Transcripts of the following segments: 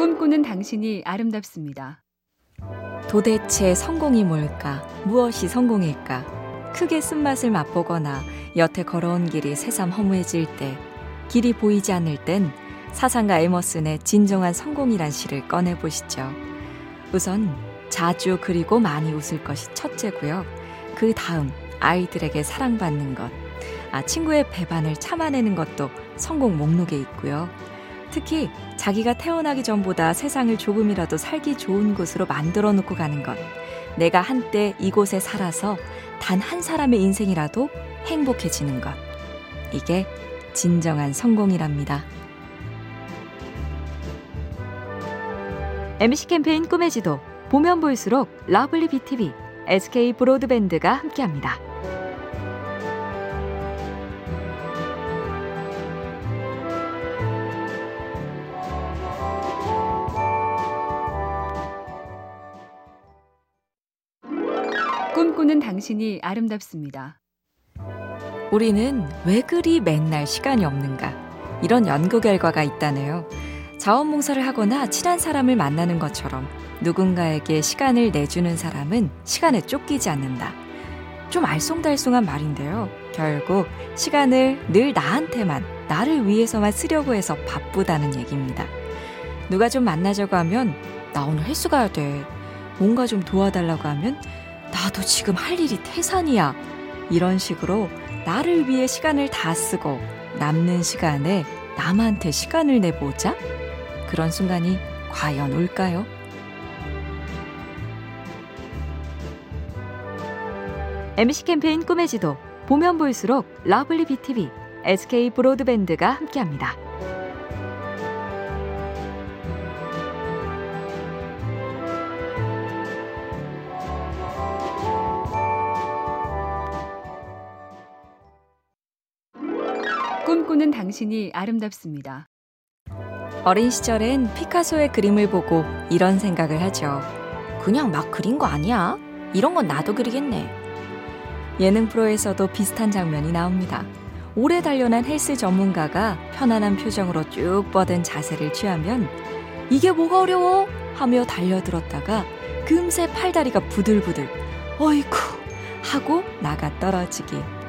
꿈꾸는 당신이 아름답습니다. 도대체 성공이 뭘까? 무엇이 성공일까? 크게 쓴맛을 맛보거나 여태 걸어온 길이 새삼 허무해질 때, 길이 보이지 않을 땐 사상가 에머슨의 진정한 성공이란 시를 꺼내보시죠. 우선 자주 그리고 많이 웃을 것이 첫째고요. 그 다음 아이들에게 사랑받는 것, 아, 친구의 배반을 참아내는 것도 성공 목록에 있고요. 특히 자기가 태어나기 전보다 세상을 조금이라도 살기 좋은 곳으로 만들어 놓고 가는 것. 내가 한때 이곳에 살아서 단 한 사람의 인생이라도 행복해지는 것. 이게 진정한 성공이랍니다. MBC 캠페인 꿈의 지도 보면 볼수록 lovely BTV, SK 브로드밴드가 함께합니다. 꿈꾸는 당신이 아름답습니다. 우리는 왜 그리 맨날 시간이 없는가? 이런 연구 결과가 있다네요. 자원봉사를 하거나 친한 사람을 만나는 것처럼 누군가에게 시간을 내주는 사람은 시간에 쫓기지 않는다. 좀 알쏭달쏭한 말인데요. 결국 시간을 늘 나한테만, 나를 위해서만 쓰려고 해서 바쁘다는 얘기입니다. 누가 좀 만나자고 하면 나 오늘 헬스 가야 돼. 뭔가 좀 도와달라고 하면 나도 지금 할 일이 태산이야. 이런 식으로 나를 위해 시간을 다 쓰고 남는 시간에 남한테 시간을 내보자? 그런 순간이 과연 올까요? MBC 캠페인 꿈의 지도 보면 볼수록 lovely BTV, SK 브로드밴드가 함께합니다. 꿈꾸는 당신이 아름답습니다. 어린 시절엔 피카소의 그림을 보고 이런 생각을 하죠. 그냥 막 그린 거 아니야? 이런 건 나도 그리겠네. 예능 프로에서도 비슷한 장면이 나옵니다. 오래 단련한 헬스 전문가가 편안한 표정으로 쭉 뻗은 자세를 취하면 이게 뭐가 어려워? 하며 달려들었다가 금세 팔다리가 부들부들 어이쿠 하고 나가 떨어지기.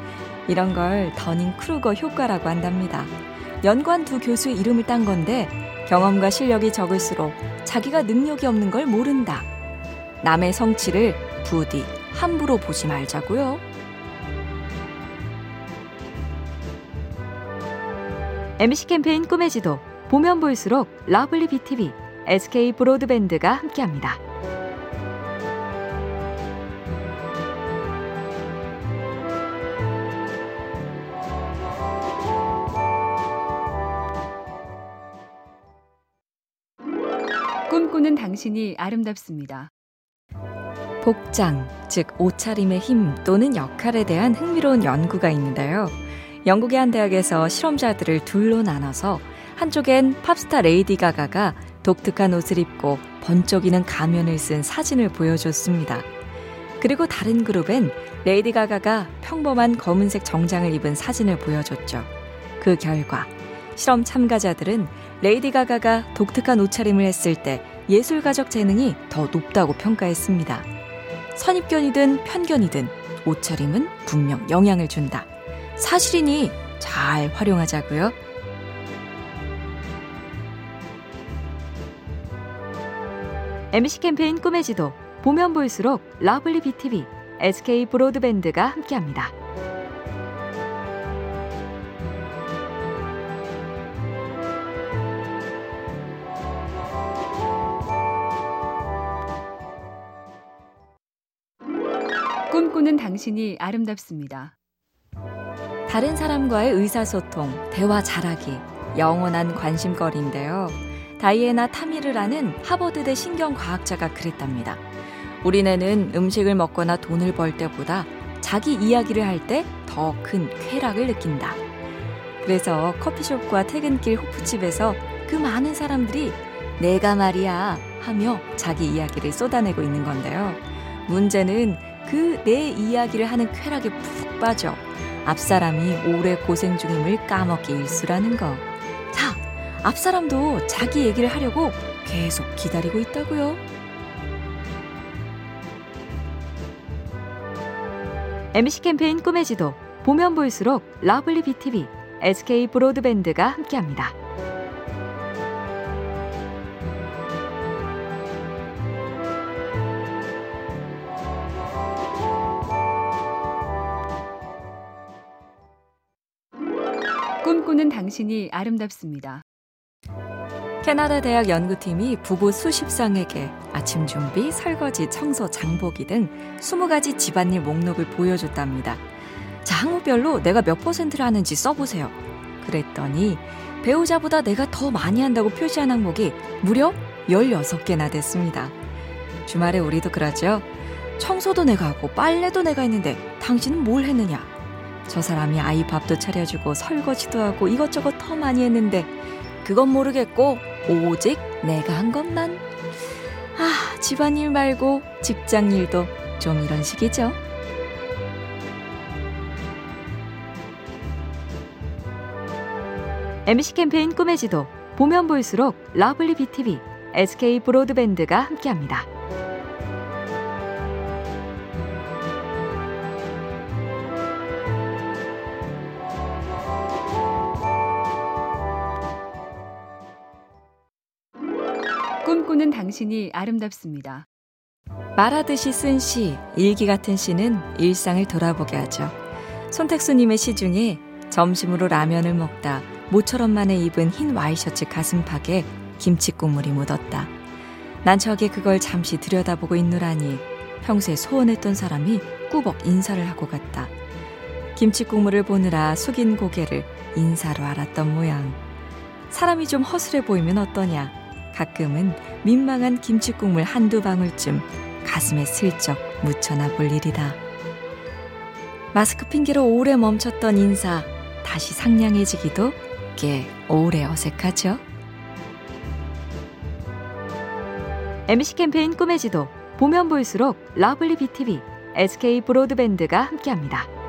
이런 걸 더닝 크루거 효과라고 한답니다. 연구한 두 교수의 이름을 딴 건데 경험과 실력이 적을수록 자기가 능력이 없는 걸 모른다. 남의 성취를 부디 함부로 보지 말자고요. MBC 캠페인 꿈의 지도 보면 볼수록 lovely BTV, SK 브로드밴드가 함께합니다. 꿈꾸는 당신이 아름답습니다. 복장, 즉 옷차림의 힘 또는 역할에 대한 흥미로운 연구가 있는데요. 영국의 한 대학에서 실험자들을 둘로 나눠서 한쪽엔 팝스타 레이디 가가가 독특한 옷을 입고 번쩍이는 가면을 쓴 사진을 보여줬습니다. 그리고 다른 그룹엔 레이디 가가가 평범한 검은색 정장을 입은 사진을 보여줬죠. 그 결과 실험 참가자들은 레이디 가가가 독특한 옷차림을 했을 때 예술가적 재능이 더 높다고 평가했습니다. 선입견이든 편견이든 옷차림은 분명 영향을 준다. 사실이니 잘 활용하자고요. MBC 캠페인 꿈의 지도 보면 볼수록 lovely BTV, SK 브로드밴드가 함께합니다. 꿈꾸는 당신이 아름답습니다. 다른 사람과의 의사소통, 대화 잘하기, 영원한 관심거리인데요. 다이애나 타미르라는 하버드대 신경과학자가 그랬답니다. 우리네는 음식을 먹거나 돈을 벌 때보다 자기 이야기를 할 때 더 큰 쾌락을 느낀다. 그래서 커피숍과 퇴근길 호프집에서 그 많은 사람들이 내가 말이야 하며 자기 이야기를 쏟아내고 있는 건데요. 문제는 그 내 이야기를 하는 쾌락에 푹 빠져 앞사람이 오래 고생 중임을 까먹기 일쑤라는 거. 자, 앞사람도 자기 얘기를 하려고 계속 기다리고 있다고요. MBC 캠페인 꿈의 지도 보면 볼수록 lovely BTV, SK 브로드밴드가 함께합니다. 꿈꾸는 당신이 아름답습니다. 캐나다 대학 연구팀이 부부 수십상에게 아침 준비, 설거지, 청소, 장보기 등 20가지 집안일 목록을 보여줬답니다. 자, 항목별로 내가 몇 퍼센트를 하는지 써보세요. 그랬더니 배우자보다 내가 더 많이 한다고 표시한 항목이 무려 16개나 됐습니다. 주말에 우리도 그러죠. 청소도 내가 하고 빨래도 내가 했는데 당신은 뭘 했느냐? 저 사람이 아이 밥도 차려주고 설거지도 하고 이것저것 더 많이 했는데 그건 모르겠고 오직 내가 한 것만 아 집안일 말고 직장일도 좀 이런 식이죠. MBC 캠페인 꿈의 지도 보면 볼수록 lovely BTV, SK 브로드밴드가 함께합니다. 꿈꾸는 당신이 아름답습니다. 말하듯이 쓴 시, 일기 같은 시는 일상을 돌아보게 하죠. 손택수님의 시 중에 점심으로 라면을 먹다 모처럼만에 입은 흰 와이셔츠 가슴팍에 김치 국물이 묻었다. 난 저게 그걸 잠시 들여다보고 있노라니 평소에 소원했던 사람이 꾸벅 인사를 하고 갔다. 김치 국물을 보느라 숙인 고개를 인사로 알았던 모양. 사람이 좀 허술해 보이면 어떠냐? 가끔은 민망한 김치국물 한두 방울쯤 가슴에 슬쩍 묻혀나 볼 일이다. 마스크 핑계로 오래 멈췄던 인사 다시 상냥해지기도 꽤 오래 어색하죠. MBC 캠페인 꿈의 지도 보면 볼수록 lovely BTV, SK 브로드밴드가 함께합니다.